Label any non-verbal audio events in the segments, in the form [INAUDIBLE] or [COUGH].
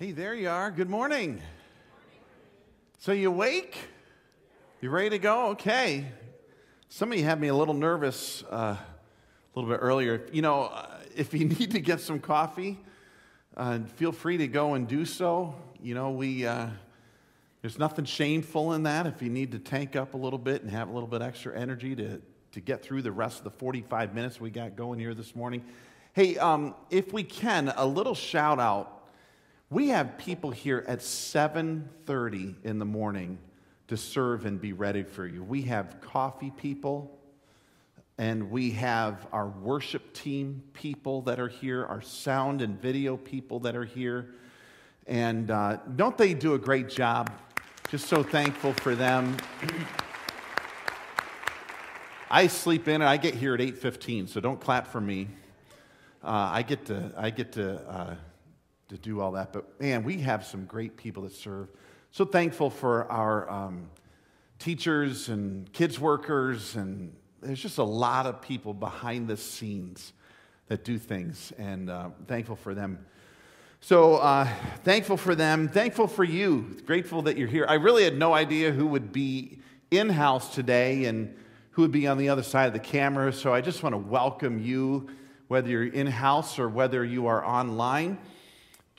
Hey, there you are. Good morning. So, you awake? You ready to go? Okay. Some of you had me a little nervous uh, a little bit earlier. You know, uh, if you [LAUGHS] need to get some coffee, uh, feel free to go and do so. You know, we uh, there's nothing shameful in that. If you need to tank up a little bit and have a little bit extra energy to to get through the rest of the 45 minutes we got going here this morning. Hey, um, if we can, a little shout out we have people here at 7:30 in the morning to serve and be ready for you. We have coffee people and we have our worship team people that are here, our sound and video people that are here. And uh, don't they do a great job? Just so thankful for them. [CLEARS THROAT] I sleep in and I get here at 8:15, so don't clap for me. Uh, I get to I get to uh, to do all that. But man, we have some great people that serve. So thankful for our um, teachers and kids workers, and there's just a lot of people behind the scenes that do things, and uh, thankful for them. So uh, thankful for them, thankful for you, grateful that you're here. I really had no idea who would be in house today and who would be on the other side of the camera. So I just want to welcome you, whether you're in house or whether you are online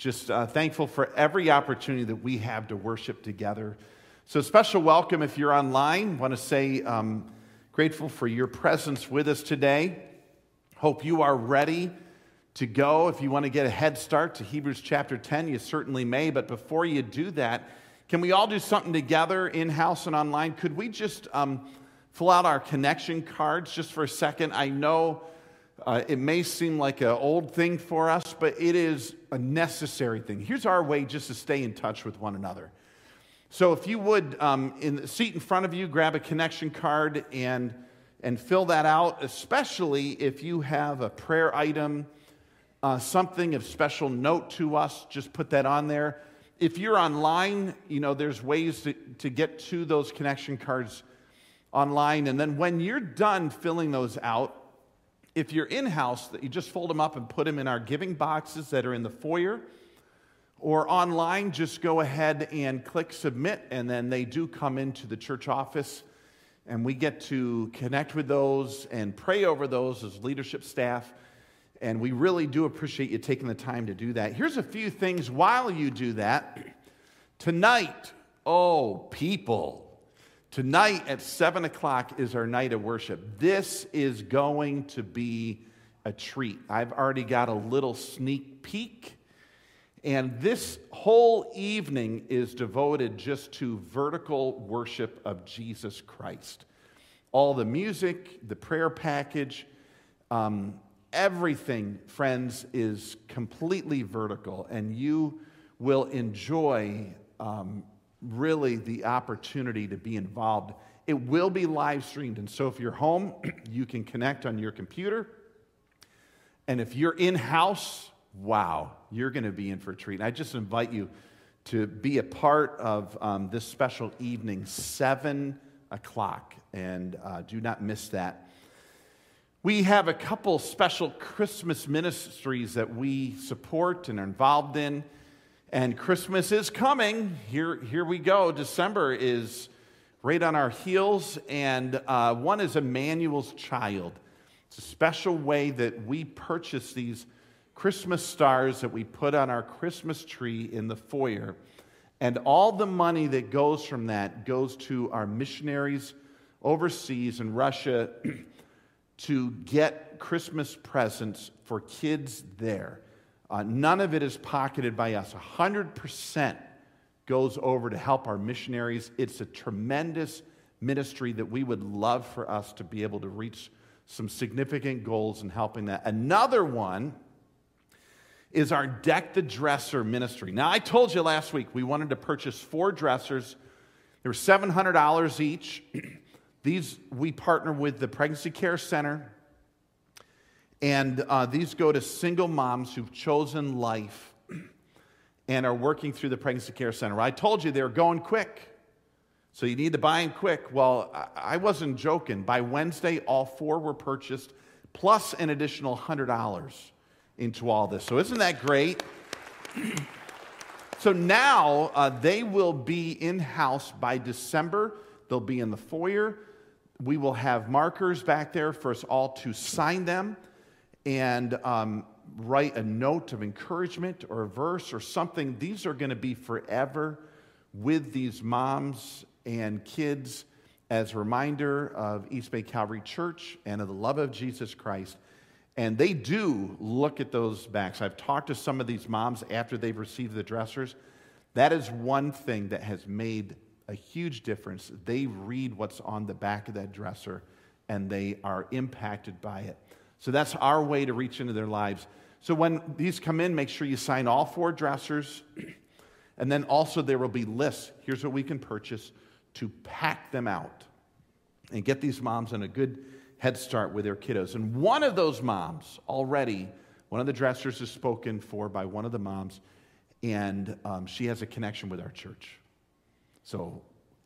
just uh, thankful for every opportunity that we have to worship together. So, special welcome if you're online. Want to say um, grateful for your presence with us today. Hope you are ready to go. If you want to get a head start to Hebrews chapter 10, you certainly may. But before you do that, can we all do something together in house and online? Could we just um, fill out our connection cards just for a second? I know uh, it may seem like an old thing for us, but it is a necessary thing. Here's our way just to stay in touch with one another. So, if you would, um, in the seat in front of you, grab a connection card and, and fill that out, especially if you have a prayer item, uh, something of special note to us, just put that on there. If you're online, you know, there's ways to, to get to those connection cards online. And then when you're done filling those out, if you're in house, that you just fold them up and put them in our giving boxes that are in the foyer. Or online, just go ahead and click submit, and then they do come into the church office, and we get to connect with those and pray over those as leadership staff. And we really do appreciate you taking the time to do that. Here's a few things while you do that. Tonight, oh, people, Tonight at 7 o'clock is our night of worship. This is going to be a treat. I've already got a little sneak peek. And this whole evening is devoted just to vertical worship of Jesus Christ. All the music, the prayer package, um, everything, friends, is completely vertical. And you will enjoy um, really the opportunity to be involved. It will be live streamed. And so if you're home, [CLEARS THROAT] you can connect on your computer. And if you're in house, wow, you're going to be in for a treat. And I just invite you to be a part of um, this special evening, 7 o'clock. And uh, do not miss that. We have a couple special Christmas ministries that we support and are involved in. And Christmas is coming. Here, here we go. December is right on our heels. And uh, one is Emmanuel's Child. It's a special way that we purchase these Christmas stars that we put on our Christmas tree in the foyer. And all the money that goes from that goes to our missionaries overseas in Russia [CLEARS THROAT] to get Christmas presents for kids there. Uh, none of it is pocketed by us. 100% goes over to help our missionaries. It's a tremendous ministry that we would love for us to be able to reach some significant goals in helping that. Another one is our Deck the Dresser ministry. Now, I told you last week we wanted to purchase four dressers. They were $700 each. [CLEARS THROAT] These we partner with the Pregnancy Care Center and uh, these go to single moms who've chosen life and are working through the Pregnancy Care Center. I told you they were going quick. So you need to buy them quick. Well, I wasn't joking. By Wednesday, all four were purchased, plus an additional $100 into all this. So isn't that great? So now uh, they will be in house by December. They'll be in the foyer. We will have markers back there for us all to sign them and um, write a note of encouragement or a verse or something. These are going to be forever with these moms and kids as a reminder of East Bay Calvary Church and of the love of Jesus Christ. And they do look at those backs. I've talked to some of these moms after they've received the dressers. That is one thing that has made a huge difference. They read what's on the back of that dresser and they are impacted by it. So that's our way to reach into their lives. So when these come in, make sure you sign all four dressers. And then also there will be lists. Here's what we can purchase to pack them out and get these moms on a good head start with their kiddos. And one of those moms already, one of the dressers is spoken for by one of the moms, and um, she has a connection with our church. So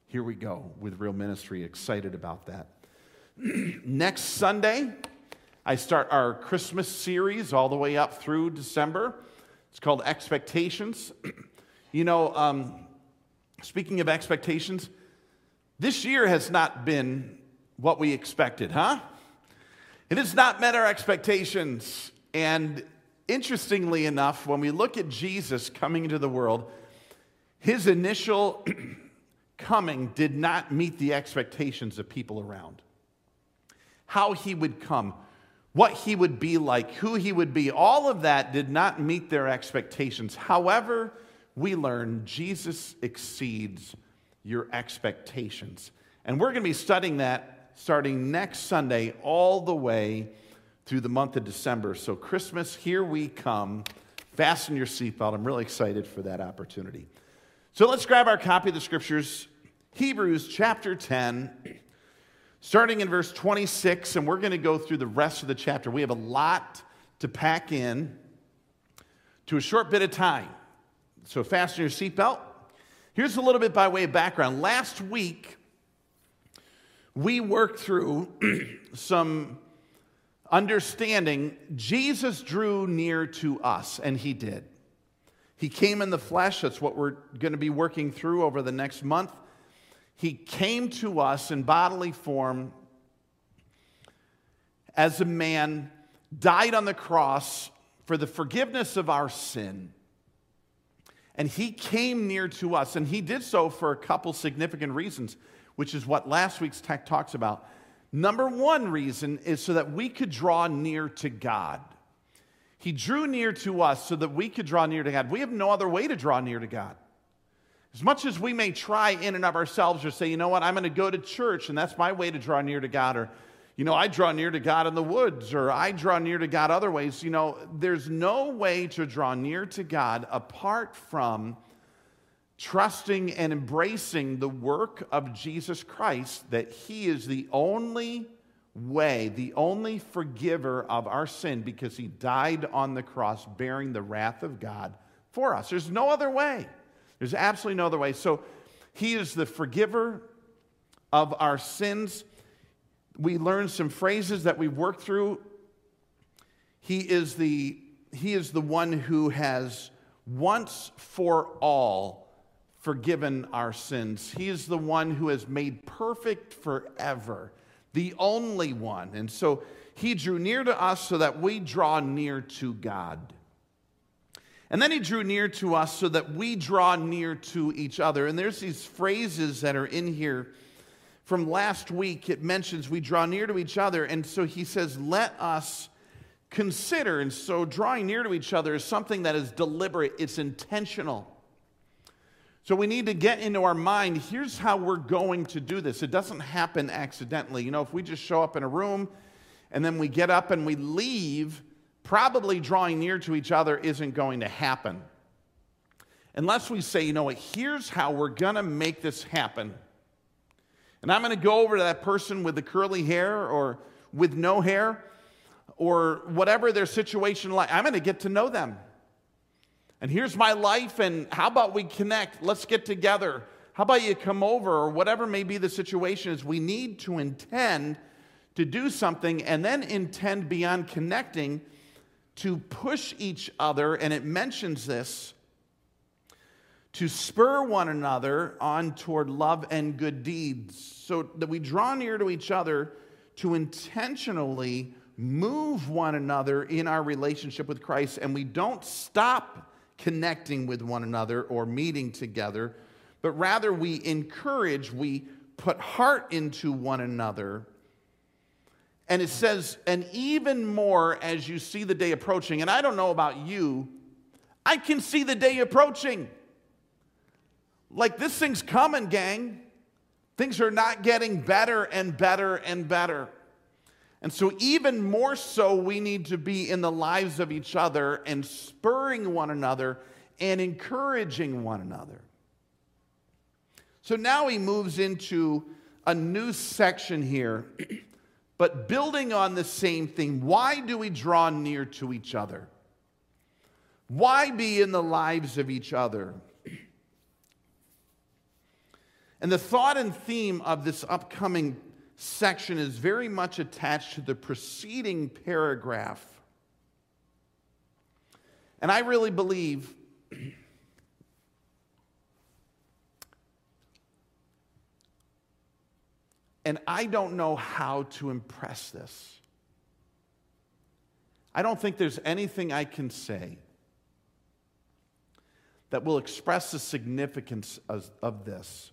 here we go with Real Ministry, excited about that. [CLEARS THROAT] Next Sunday, I start our Christmas series all the way up through December. It's called Expectations. [CLEARS THROAT] you know, um, speaking of expectations, this year has not been what we expected, huh? It has not met our expectations. And interestingly enough, when we look at Jesus coming into the world, his initial [CLEARS THROAT] coming did not meet the expectations of people around. How he would come, what he would be like, who he would be, all of that did not meet their expectations. However, we learn Jesus exceeds your expectations. And we're going to be studying that starting next Sunday all the way through the month of December. So, Christmas, here we come. Fasten your seatbelt. I'm really excited for that opportunity. So, let's grab our copy of the scriptures, Hebrews chapter 10, starting in verse 26, and we're going to go through the rest of the chapter. We have a lot to pack in to a short bit of time. So, fasten your seatbelt. Here's a little bit by way of background. Last week, we worked through [CLEARS THROAT] some understanding. Jesus drew near to us, and he did. He came in the flesh. That's what we're going to be working through over the next month. He came to us in bodily form as a man, died on the cross for the forgiveness of our sin and he came near to us, and he did so for a couple significant reasons, which is what last week's tech talks about. Number one reason is so that we could draw near to God. He drew near to us so that we could draw near to God. We have no other way to draw near to God. As much as we may try in and of ourselves or say, you know what, I'm going to go to church and that's my way to draw near to God, or you know, I draw near to God in the woods or I draw near to God other ways. You know, there's no way to draw near to God apart from trusting and embracing the work of Jesus Christ, that He is the only way, the only forgiver of our sin because He died on the cross bearing the wrath of God for us. There's no other way. There's absolutely no other way. So He is the forgiver of our sins we learned some phrases that we've worked through. He is the, he is the one who has once for all forgiven our sins. He is the one who has made perfect forever, the only one. And so he drew near to us so that we draw near to God. And then he drew near to us so that we draw near to each other. And there's these phrases that are in here from last week, it mentions we draw near to each other. And so he says, let us consider. And so drawing near to each other is something that is deliberate, it's intentional. So we need to get into our mind here's how we're going to do this. It doesn't happen accidentally. You know, if we just show up in a room and then we get up and we leave, probably drawing near to each other isn't going to happen. Unless we say, you know what, here's how we're going to make this happen. And I'm going to go over to that person with the curly hair or with no hair or whatever their situation like. I'm going to get to know them. And here's my life, and how about we connect? Let's get together. How about you come over, or whatever may be the situation is, we need to intend to do something and then intend beyond connecting to push each other. And it mentions this to spur one another on toward love and good deeds, so that we draw near to each other to intentionally move one another in our relationship with Christ, and we don't stop connecting with one another or meeting together, but rather we encourage, we put heart into one another. And it says, and even more as you see the day approaching. And I don't know about you, I can see the day approaching. Like this thing's coming, gang. Things are not getting better and better and better. And so, even more so, we need to be in the lives of each other and spurring one another and encouraging one another. So now he moves into a new section here, [CLEARS THROAT] but building on the same thing. Why do we draw near to each other? Why be in the lives of each other? And the thought and theme of this upcoming section is very much attached to the preceding paragraph. And I really believe and I don't know how to impress this. I don't think there's anything I can say that will express the significance of, of this.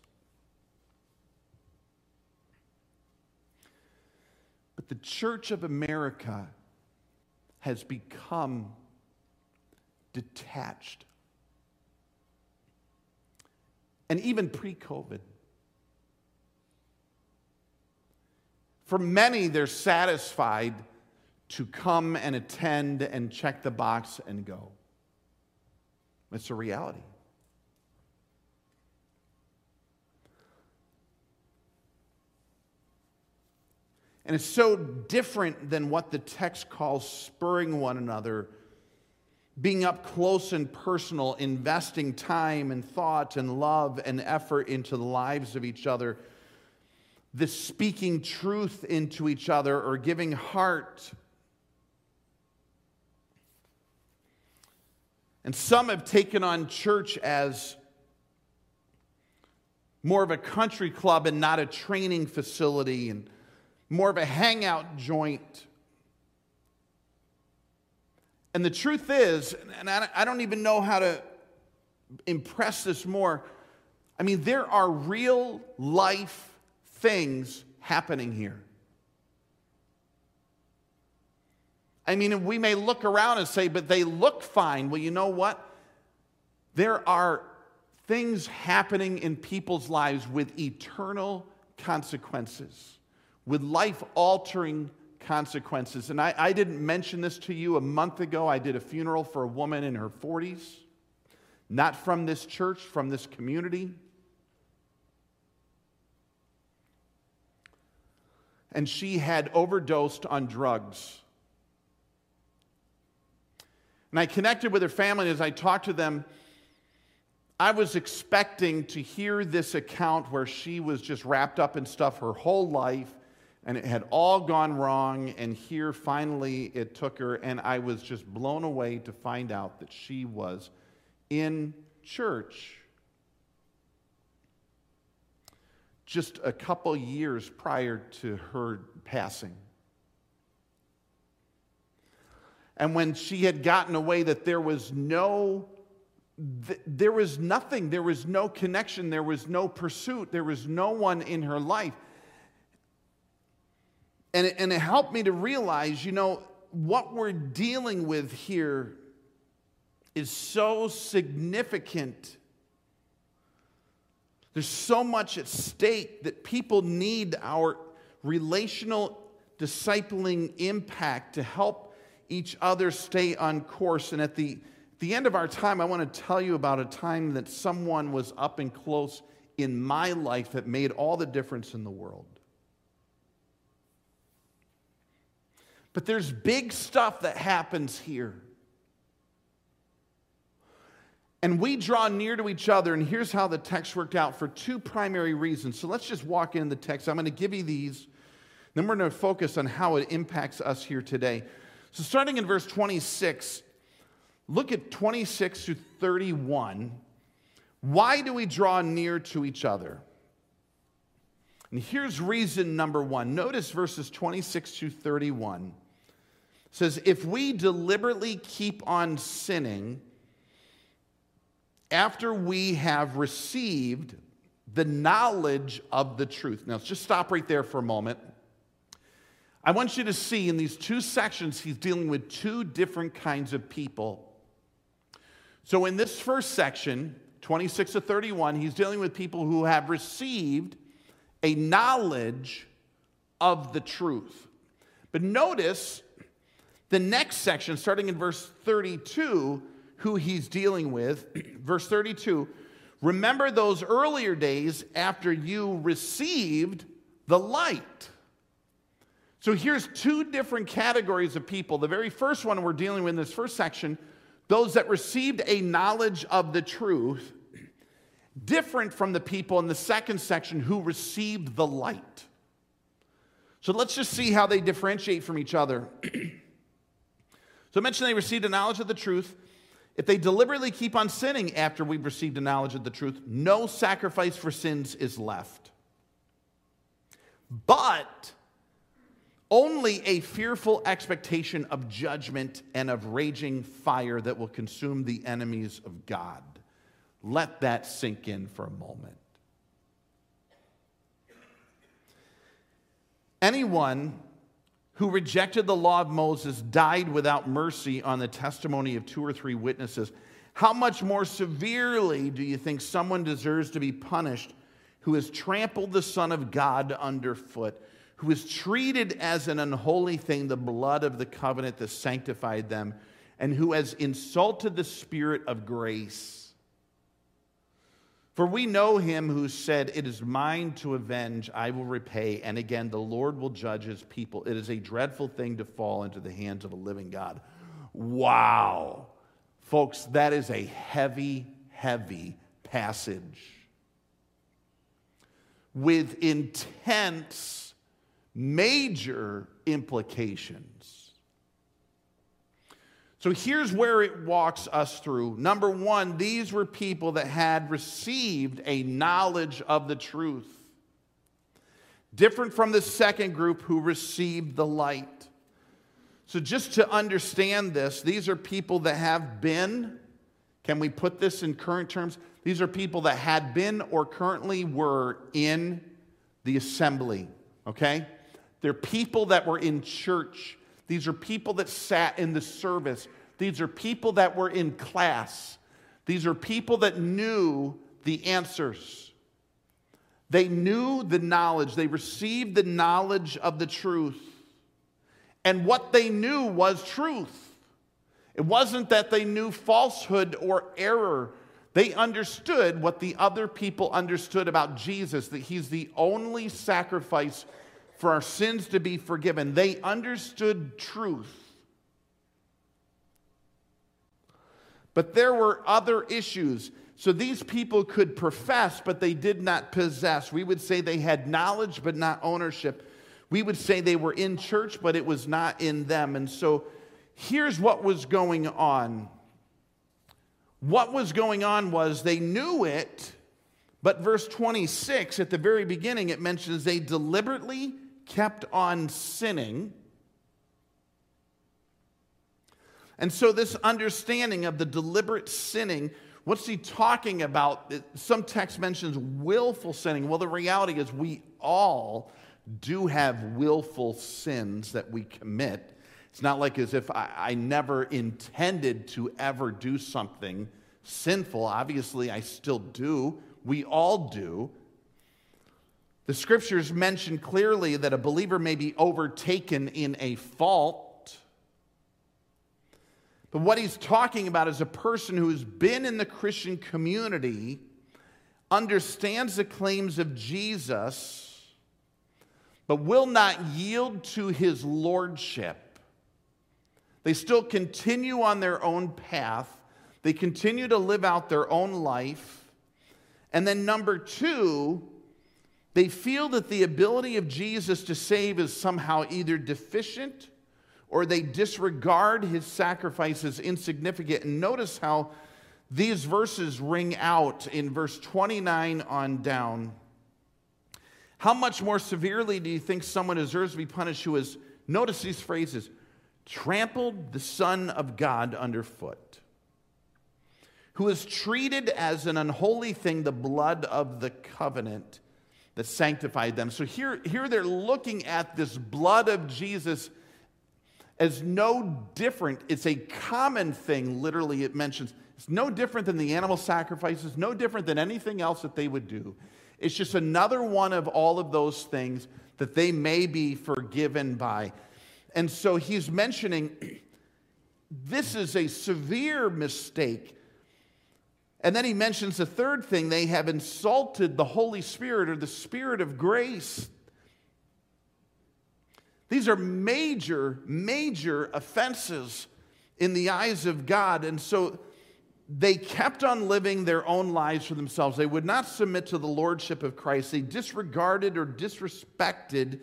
But the Church of America has become detached. And even pre COVID, for many, they're satisfied to come and attend and check the box and go. It's a reality. And it's so different than what the text calls spurring one another, being up close and personal, investing time and thought and love and effort into the lives of each other, the speaking truth into each other or giving heart. And some have taken on church as more of a country club and not a training facility. And more of a hangout joint. And the truth is, and I don't even know how to impress this more, I mean, there are real life things happening here. I mean, we may look around and say, but they look fine. Well, you know what? There are things happening in people's lives with eternal consequences with life altering consequences. And I, I, didn't mention this to you a month ago. I did a funeral for a woman in her 40s, not from this church, from this community. And she had overdosed on drugs. And I connected with her family, as I talked to them, I was expecting to hear this account where she was just wrapped up in stuff her whole life and it had all gone wrong. And here finally it took her, and I was just blown away to find out that she was in church just a couple years prior to her passing. And when she had gotten away, that there was no there was nothing, there was no connection, there was no pursuit, there was no one in her life. And it, and it helped me to realize, you know, what we're dealing with here is so significant. There's so much at stake that people need our relational discipling impact to help each other stay on course. And at the, the end of our time, I want to tell you about a time that someone was up and close in my life that made all the difference in the world. But there's big stuff that happens here. And we draw near to each other, and here's how the text worked out for two primary reasons. So let's just walk in the text. I'm going to give you these, then we're going to focus on how it impacts us here today. So, starting in verse 26, look at 26 to 31. Why do we draw near to each other? And here's reason number one. Notice verses 26 to 31 it says, If we deliberately keep on sinning after we have received the knowledge of the truth. Now, let's just stop right there for a moment. I want you to see in these two sections, he's dealing with two different kinds of people. So, in this first section, 26 to 31, he's dealing with people who have received a knowledge of the truth. But notice the next section, starting in verse 32, who he's dealing with. [CLEARS THROAT] verse 32 Remember those earlier days after you received the light. So here's two different categories of people. The very first one we're dealing with in this first section those that received a knowledge of the truth, [CLEARS THROAT] different from the people in the second section who received the light. So let's just see how they differentiate from each other. [CLEARS THROAT] so I mentioned they received a knowledge of the truth. If they deliberately keep on sinning after we've received a knowledge of the truth, no sacrifice for sins is left. But only a fearful expectation of judgment and of raging fire that will consume the enemies of God. Let that sink in for a moment. Anyone who rejected the law of Moses died without mercy on the testimony of two or three witnesses. How much more severely do you think someone deserves to be punished who has trampled the Son of God underfoot? who has treated as an unholy thing, the blood of the covenant that sanctified them, and who has insulted the Spirit of grace. For we know him who said, It is mine to avenge, I will repay, and again the Lord will judge his people. It is a dreadful thing to fall into the hands of a living God. Wow. Folks, that is a heavy, heavy passage with intense major implications. So here's where it walks us through. Number one, these were people that had received a knowledge of the truth, different from the second group who received the light. So, just to understand this, these are people that have been, can we put this in current terms? These are people that had been or currently were in the assembly, okay? They're people that were in church. These are people that sat in the service. These are people that were in class. These are people that knew the answers. They knew the knowledge. They received the knowledge of the truth. And what they knew was truth. It wasn't that they knew falsehood or error. They understood what the other people understood about Jesus that he's the only sacrifice for our sins to be forgiven. They understood truth. But there were other issues. So these people could profess, but they did not possess. We would say they had knowledge, but not ownership. We would say they were in church, but it was not in them. And so here's what was going on. What was going on was they knew it, but verse 26 at the very beginning, it mentions they deliberately kept on sinning. And so, this understanding of the deliberate sinning, what's he talking about? Some text mentions willful sinning. Well, the reality is, we all do have willful sins that we commit. It's not like as if I, I never intended to ever do something sinful. Obviously, I still do. We all do. The scriptures mention clearly that a believer may be overtaken in a fault. But what he's talking about is a person who's been in the Christian community, understands the claims of Jesus, but will not yield to his lordship. They still continue on their own path, they continue to live out their own life. And then, number two, they feel that the ability of Jesus to save is somehow either deficient or they disregard his sacrifice as insignificant. And notice how these verses ring out in verse 29 on down. How much more severely do you think someone deserves to be punished who has, notice these phrases, trampled the Son of God underfoot, who has treated as an unholy thing the blood of the covenant that sanctified them? So here, here they're looking at this blood of Jesus as no different. It's a common thing, literally, it mentions. It's no different than the animal sacrifices, no different than anything else that they would do. It's just another one of all of those things that they may be forgiven by. And so he's mentioning [CLEARS THROAT] this is a severe mistake. And then he mentions the third thing they have insulted the Holy Spirit or the Spirit of grace. These are major, major offenses in the eyes of God. And so they kept on living their own lives for themselves. They would not submit to the lordship of Christ. They disregarded or disrespected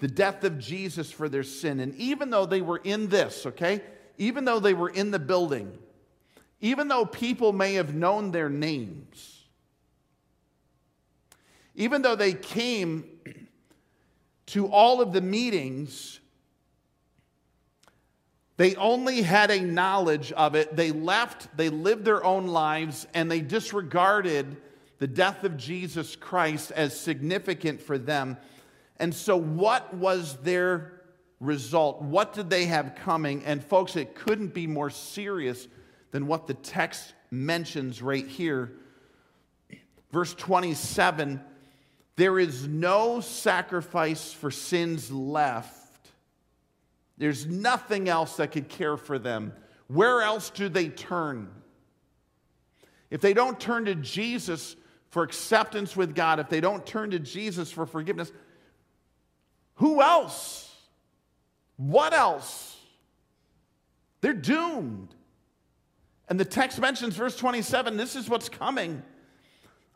the death of Jesus for their sin. And even though they were in this, okay, even though they were in the building, even though people may have known their names, even though they came to all of the meetings they only had a knowledge of it. They left, they lived their own lives, and they disregarded the death of Jesus Christ as significant for them. And so, what was their result? What did they have coming? And, folks, it couldn't be more serious than what the text mentions right here. Verse 27 there is no sacrifice for sins left there's nothing else that could care for them. Where else do they turn? If they don't turn to Jesus for acceptance with God, if they don't turn to Jesus for forgiveness, who else? What else? They're doomed. And the text mentions, verse 27, this is what's coming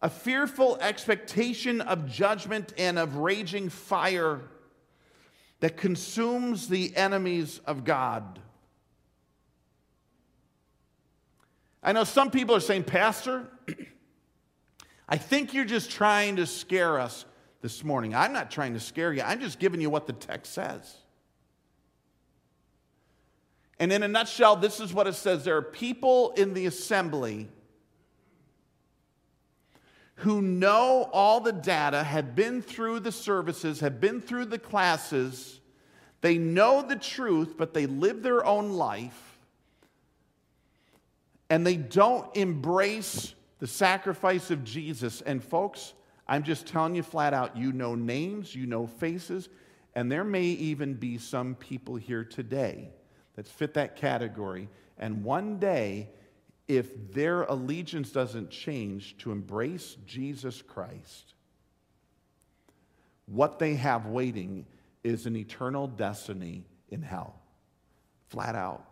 a fearful expectation of judgment and of raging fire that consumes the enemies of God. I know some people are saying, Pastor, [CLEARS THROAT] I think you're just trying to scare us this morning. I'm not trying to scare you, I'm just giving you what the text says. And in a nutshell, this is what it says there are people in the assembly who know all the data, have been through the services, have been through the classes. They know the truth, but they live their own life. And they don't embrace the sacrifice of Jesus. And folks, I'm just telling you flat out you know names, you know faces, and there may even be some people here today that fit that category. And one day, if their allegiance doesn't change to embrace Jesus Christ, what they have waiting is an eternal destiny in hell. Flat out.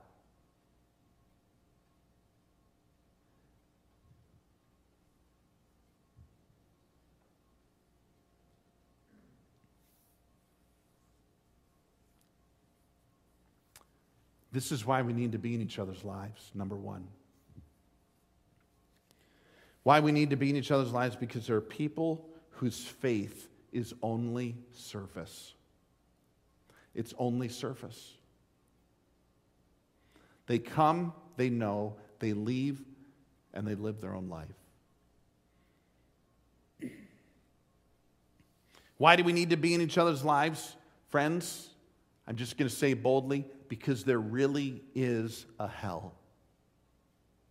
This is why we need to be in each other's lives, number one. Why we need to be in each other's lives because there are people whose faith is only surface. It's only surface. They come, they know, they leave, and they live their own life. Why do we need to be in each other's lives, friends? I'm just going to say boldly because there really is a hell.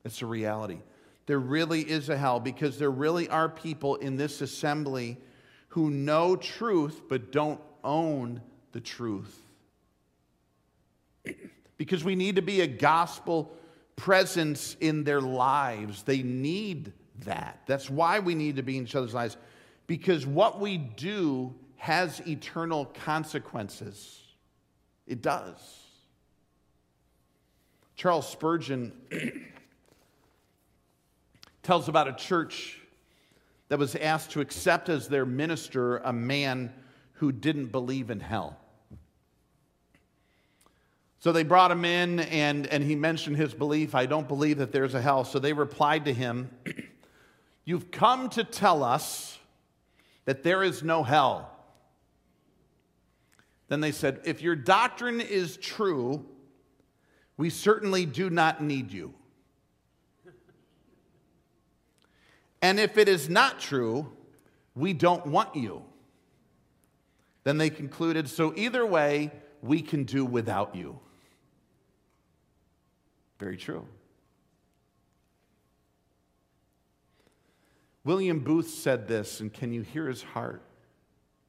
It's a reality. There really is a hell because there really are people in this assembly who know truth but don't own the truth. Because we need to be a gospel presence in their lives. They need that. That's why we need to be in each other's lives. Because what we do has eternal consequences. It does. Charles Spurgeon [CLEARS THROAT] tells about a church that was asked to accept as their minister a man who didn't believe in hell. So they brought him in, and, and he mentioned his belief I don't believe that there's a hell. So they replied to him, [CLEARS THROAT] You've come to tell us that there is no hell. Then they said, If your doctrine is true, we certainly do not need you. And if it is not true, we don't want you. Then they concluded, So either way, we can do without you. Very true. William Booth said this, and can you hear his heart?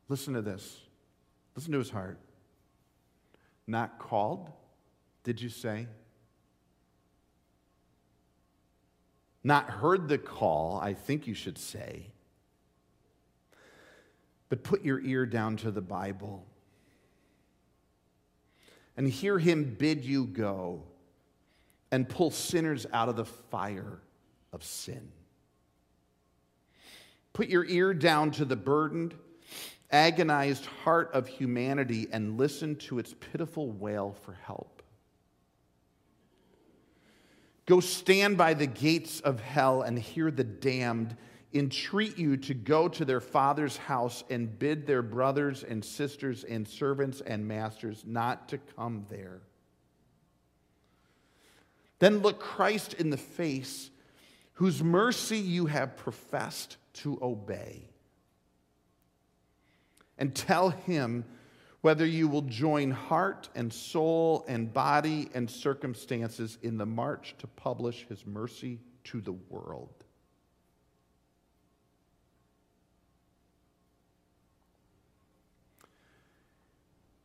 Listen to this. Listen to his heart. Not called, did you say? Not heard the call, I think you should say. But put your ear down to the Bible and hear him bid you go and pull sinners out of the fire of sin. Put your ear down to the burdened, agonized heart of humanity and listen to its pitiful wail for help. Go stand by the gates of hell and hear the damned entreat you to go to their father's house and bid their brothers and sisters and servants and masters not to come there. Then look Christ in the face, whose mercy you have professed to obey. And tell him whether you will join heart and soul and body and circumstances in the march to publish his mercy to the world.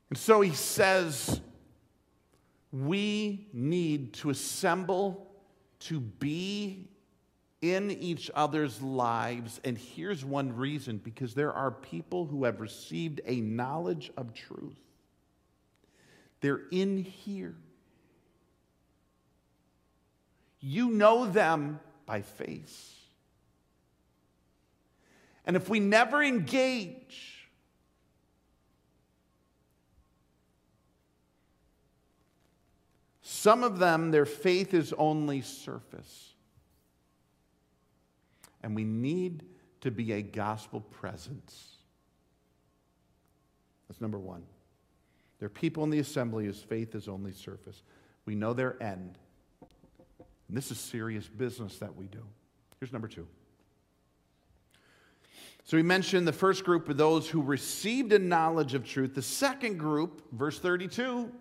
And so he says, we need to assemble to be in each other's lives. And here's one reason because there are people who have received a knowledge of truth. They're in here. You know them by face. And if we never engage, some of them, their faith is only surface. And we need to be a gospel presence. That's number one. There are people in the assembly whose faith is only surface. We know their end. And this is serious business that we do. Here's number two. So we mentioned the first group of those who received a knowledge of truth. The second group, verse 32,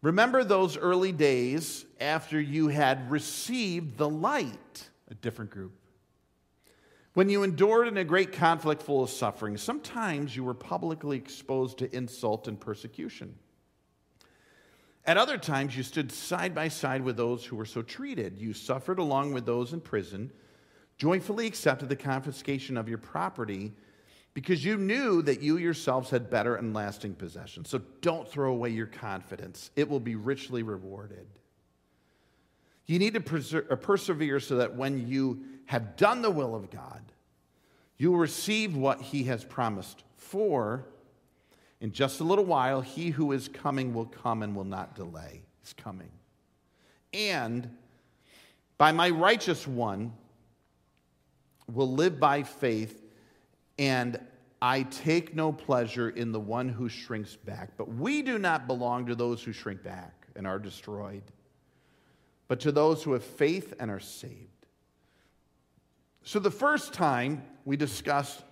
remember those early days after you had received the light a different group. When you endured in a great conflict full of suffering, sometimes you were publicly exposed to insult and persecution. At other times, you stood side by side with those who were so treated. You suffered along with those in prison, joyfully accepted the confiscation of your property because you knew that you yourselves had better and lasting possessions. So don't throw away your confidence, it will be richly rewarded. You need to uh, persevere so that when you have done the will of God, you will receive what he has promised. For in just a little while, he who is coming will come and will not delay. He's coming. And by my righteous one will live by faith, and I take no pleasure in the one who shrinks back. But we do not belong to those who shrink back and are destroyed but to those who have faith and are saved. So, the first time we discussed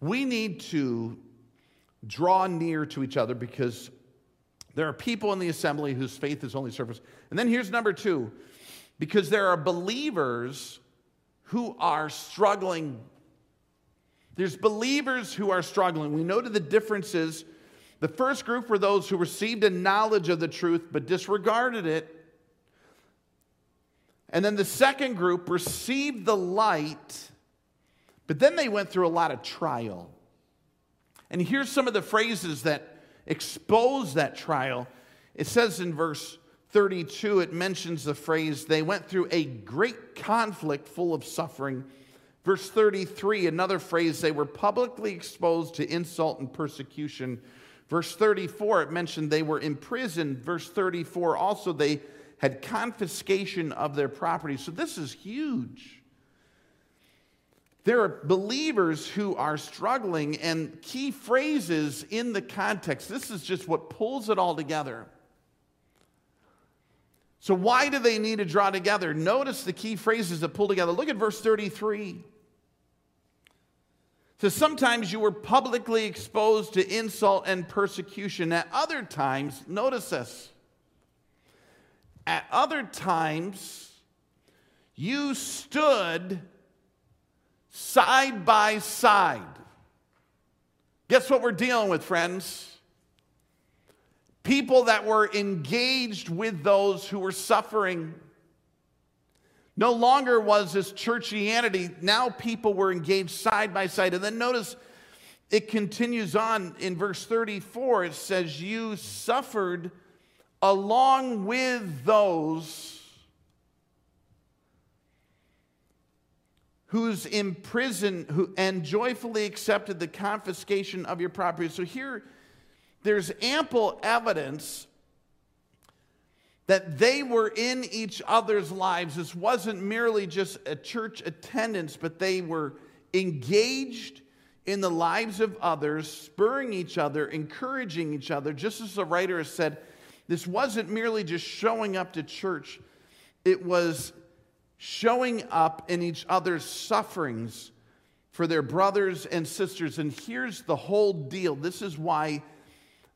we need to draw near to each other because there are people in the assembly whose faith is only surface. And then here's number two because there are believers who are struggling. There's believers who are struggling. We noted the differences. The first group were those who received a knowledge of the truth but disregarded it and then the second group received the light, but then they went through a lot of trial. And here's some of the phrases that expose that trial. It says in verse 32, it mentions the phrase, they went through a great conflict full of suffering. Verse 33, another phrase, they were publicly exposed to insult and persecution. Verse 34, it mentioned they were imprisoned. Verse 34, also they had confiscation of their property. So this is huge. There are believers who are struggling, and key phrases in the context. This is just what pulls it all together. So, why do they need to draw together? Notice the key phrases that pull together. Look at verse 33. So sometimes you were publicly exposed to insult and persecution. At other times, notice this. At other times, you stood side by side. Guess what we're dealing with, friends? People that were engaged with those who were suffering. No longer was this churchianity. Now people were engaged side by side. And then notice it continues on in verse 34. It says, You suffered along with those who's imprisoned who, and joyfully accepted the confiscation of your property. So here, there's ample evidence that they were in each other's lives. This wasn't merely just a church attendance, but they were engaged in the lives of others, spurring each other, encouraging each other. Just as the writer has said, this wasn't merely just showing up to church, it was showing up in each other's sufferings for their brothers and sisters. And here's the whole deal this is why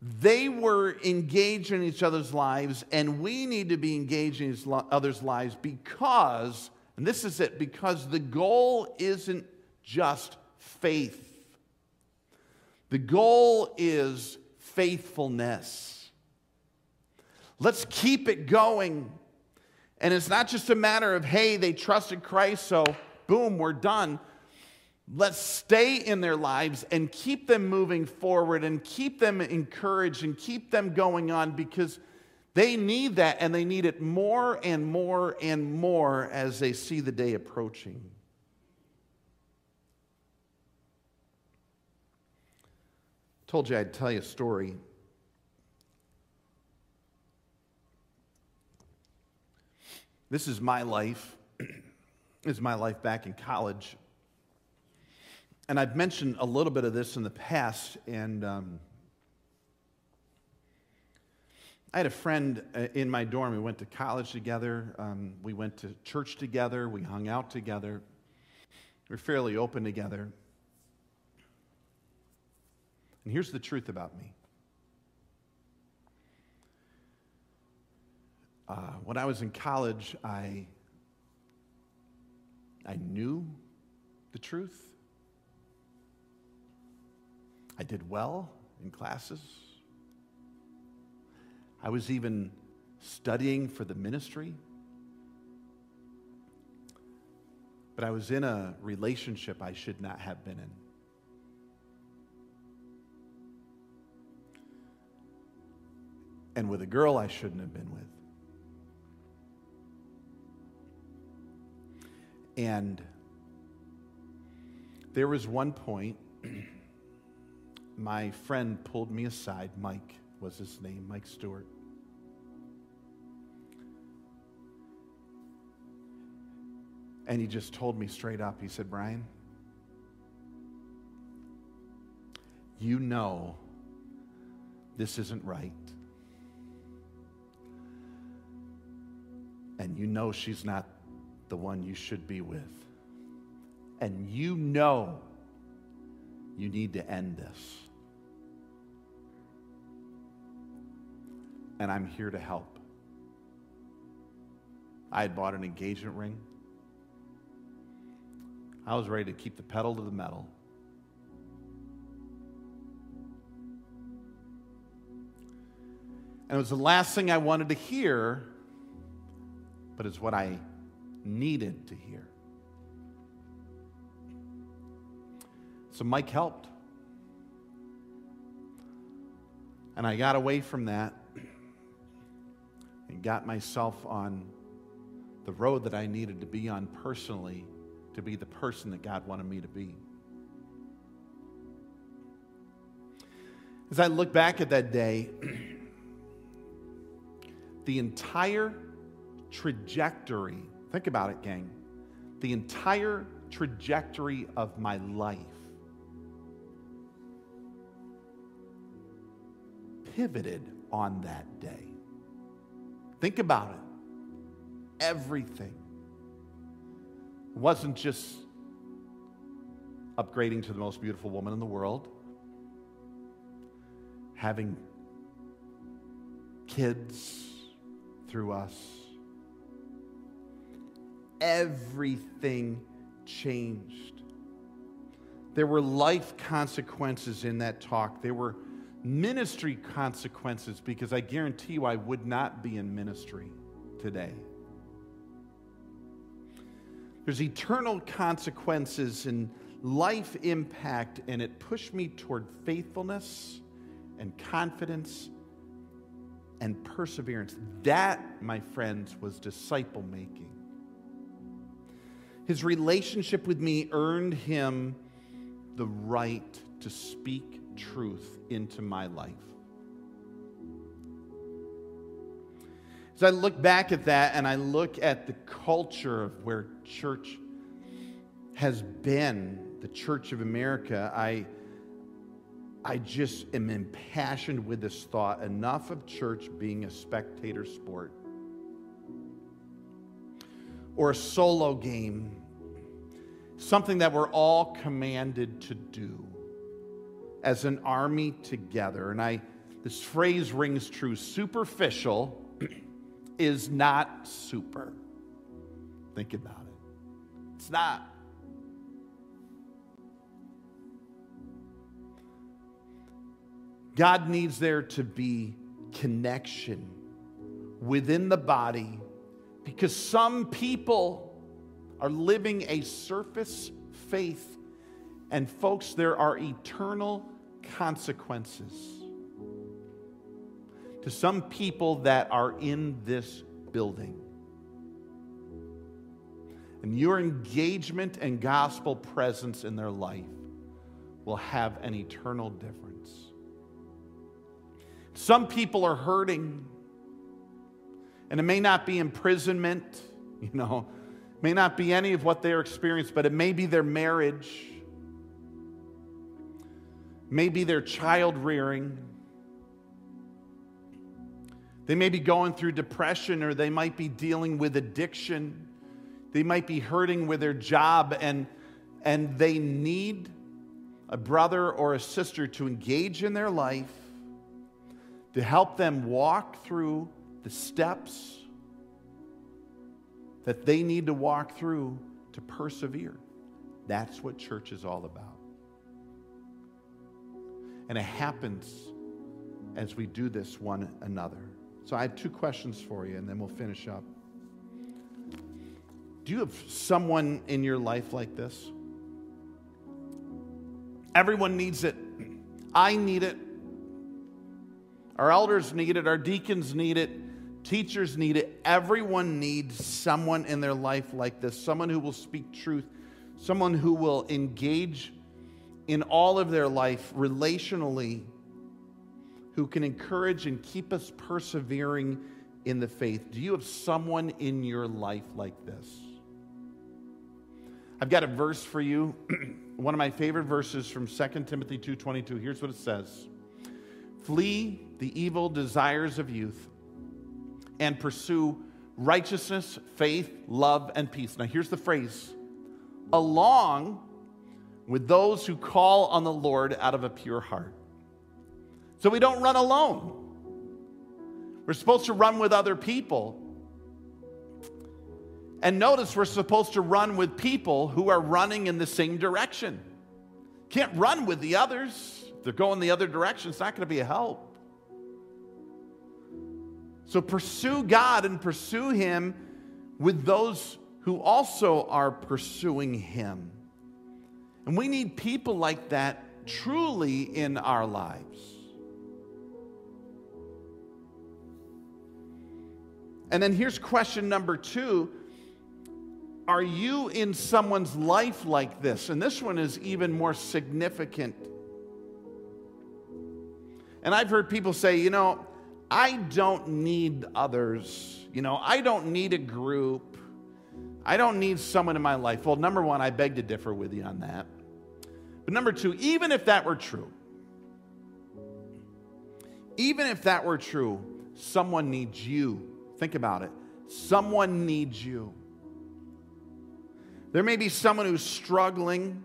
they were engaged in each other's lives, and we need to be engaged in each other's lives because, and this is it, because the goal isn't just faith. The goal is faithfulness. Let's keep it going. And it's not just a matter of, hey, they trusted Christ, so boom, we're done. Let's stay in their lives and keep them moving forward and keep them encouraged and keep them going on because they need that and they need it more and more and more as they see the day approaching. Told you I'd tell you a story. This is my life. [CLEARS THROAT] this is my life back in college and I've mentioned a little bit of this in the past, and um, I had a friend uh, in my dorm. We went to college together. Um, we went to church together. We hung out together. we are fairly open together. And here's the truth about me. Uh, when I was in college, I, I knew the truth. I did well in classes. I was even studying for the ministry. But I was in a relationship I should not have been in. And with a girl I shouldn't have been with. And there was one point [CLEARS THROAT] my friend pulled me aside. Mike was his name, Mike Stewart. And he just told me straight up, he said, Brian, you know this isn't right. And you know she's not the one you should be with. And you know you need to end this. and I'm here to help. I had bought an engagement ring. I was ready to keep the pedal to the metal. And it was the last thing I wanted to hear, but it's what I needed to hear. So Mike helped. And I got away from that and got myself on the road that I needed to be on personally to be the person that God wanted me to be. As I look back at that day, [CLEARS THROAT] the entire trajectory, think about it, gang, the entire trajectory of my life pivoted on that day. Think about it. Everything. It wasn't just upgrading to the most beautiful woman in the world, having kids through us. Everything changed. There were life consequences in that talk. There were ministry consequences because I guarantee you I would not be in ministry today. There's eternal consequences and life impact, and it pushed me toward faithfulness and confidence and perseverance. That, my friends, was disciple making. His relationship with me earned him the right to speak truth into my life. As I look back at that and I look at the culture of where church has been, the Church of America, I, I just am impassioned with this thought enough of church being a spectator sport or a solo game, something that we're all commanded to do as an army together. And I, this phrase rings true superficial [CLEARS THROAT] is not super. Think about it. It's not. God needs there to be connection within the body because some people are living a surface faith and, folks, there are eternal consequences to some people that are in this building. And your engagement and gospel presence in their life will have an eternal difference. Some people are hurting, and it may not be imprisonment, [LAUGHS] you know, may not be any of what they're experiencing, but it may be their marriage Maybe they're child rearing. They may be going through depression or they might be dealing with addiction. They might be hurting with their job and, and they need a brother or a sister to engage in their life to help them walk through the steps that they need to walk through to persevere. That's what church is all about. And it happens as we do this one another. So I have two questions for you, and then we'll finish up. Do you have someone in your life like this? Everyone needs it. I need it. Our elders need it. Our deacons need it. Teachers need it. Everyone needs someone in their life like this someone who will speak truth, someone who will engage in all of their life relationally who can encourage and keep us persevering in the faith. Do you have someone in your life like this? I've got a verse for you. [CLEARS THROAT] One of my favorite verses from 2 Timothy 2:22. Here's what it says. Flee the evil desires of youth and pursue righteousness, faith, love, and peace. Now here's the phrase. Along with those who call on the Lord out of a pure heart. So we don't run alone. We're supposed to run with other people. And notice we're supposed to run with people who are running in the same direction. Can't run with the others. If they're going the other direction, it's not going to be a help. So pursue God and pursue Him with those who also are pursuing Him. And we need people like that truly in our lives. And then here's question number two Are you in someone's life like this? And this one is even more significant. And I've heard people say, you know, I don't need others. You know, I don't need a group. I don't need someone in my life. Well, number one, I beg to differ with you on that. But number two, even if that were true, even if that were true, someone needs you. Think about it. Someone needs you. There may be someone who's struggling,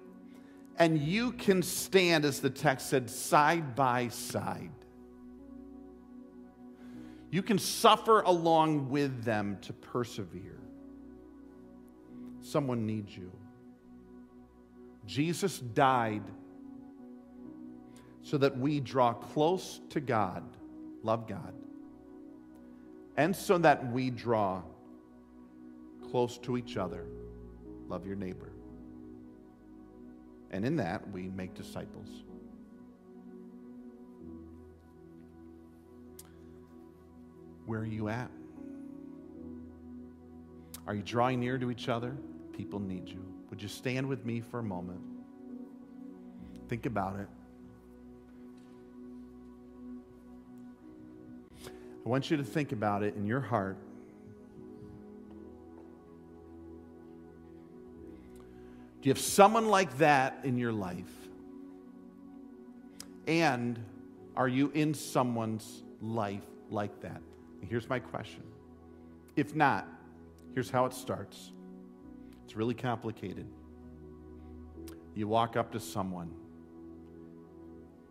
and you can stand, as the text said, side by side. You can suffer along with them to persevere. Someone needs you. Jesus died so that we draw close to God, love God, and so that we draw close to each other, love your neighbor. And in that, we make disciples. Where are you at? Are you drawing near to each other? People need you. Would you stand with me for a moment? Think about it. I want you to think about it in your heart. Do you have someone like that in your life? And are you in someone's life like that? Here's my question. If not, here's how it starts. It's really complicated. You walk up to someone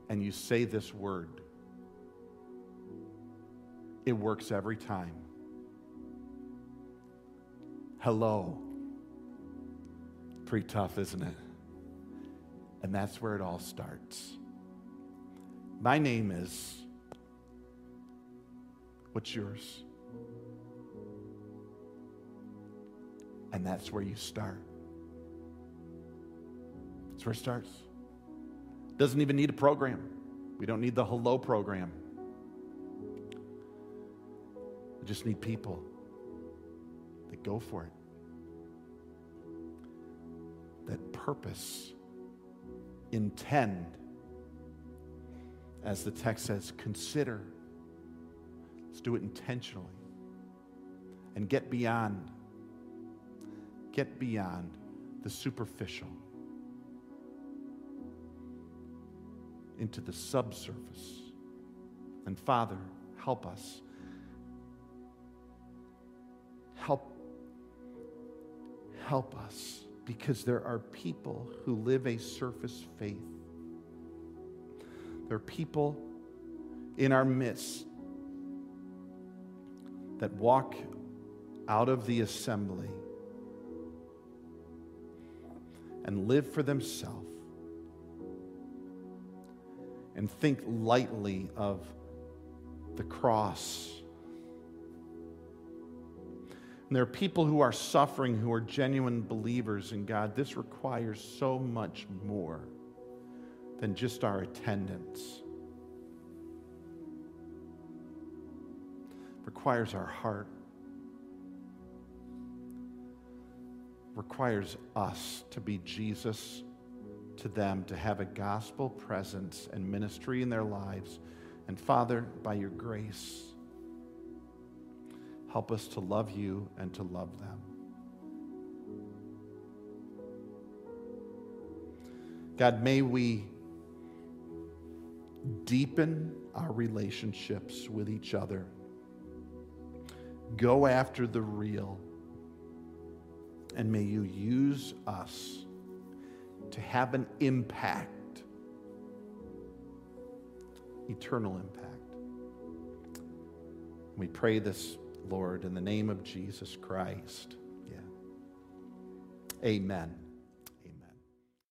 and you say this word. It works every time. Hello. Pretty tough, isn't it? And that's where it all starts. My name is. What's yours? And that's where you start. That's where it starts. Doesn't even need a program. We don't need the hello program. We just need people that go for it, that purpose, intend, as the text says, consider. Let's do it intentionally and get beyond, get beyond the superficial into the subsurface. And Father, help us Help, help us because there are people who live a surface faith. There are people in our midst that walk out of the assembly and live for themselves and think lightly of the cross and there are people who are suffering who are genuine believers in God. This requires so much more than just our attendance. Requires our heart. Requires us to be Jesus to them, to have a gospel presence and ministry in their lives. And Father, by your grace, Help us to love you and to love them. God, may we deepen our relationships with each other. Go after the real. And may you use us to have an impact, eternal impact. We pray this Lord, in the name of Jesus Christ. Yeah. Amen.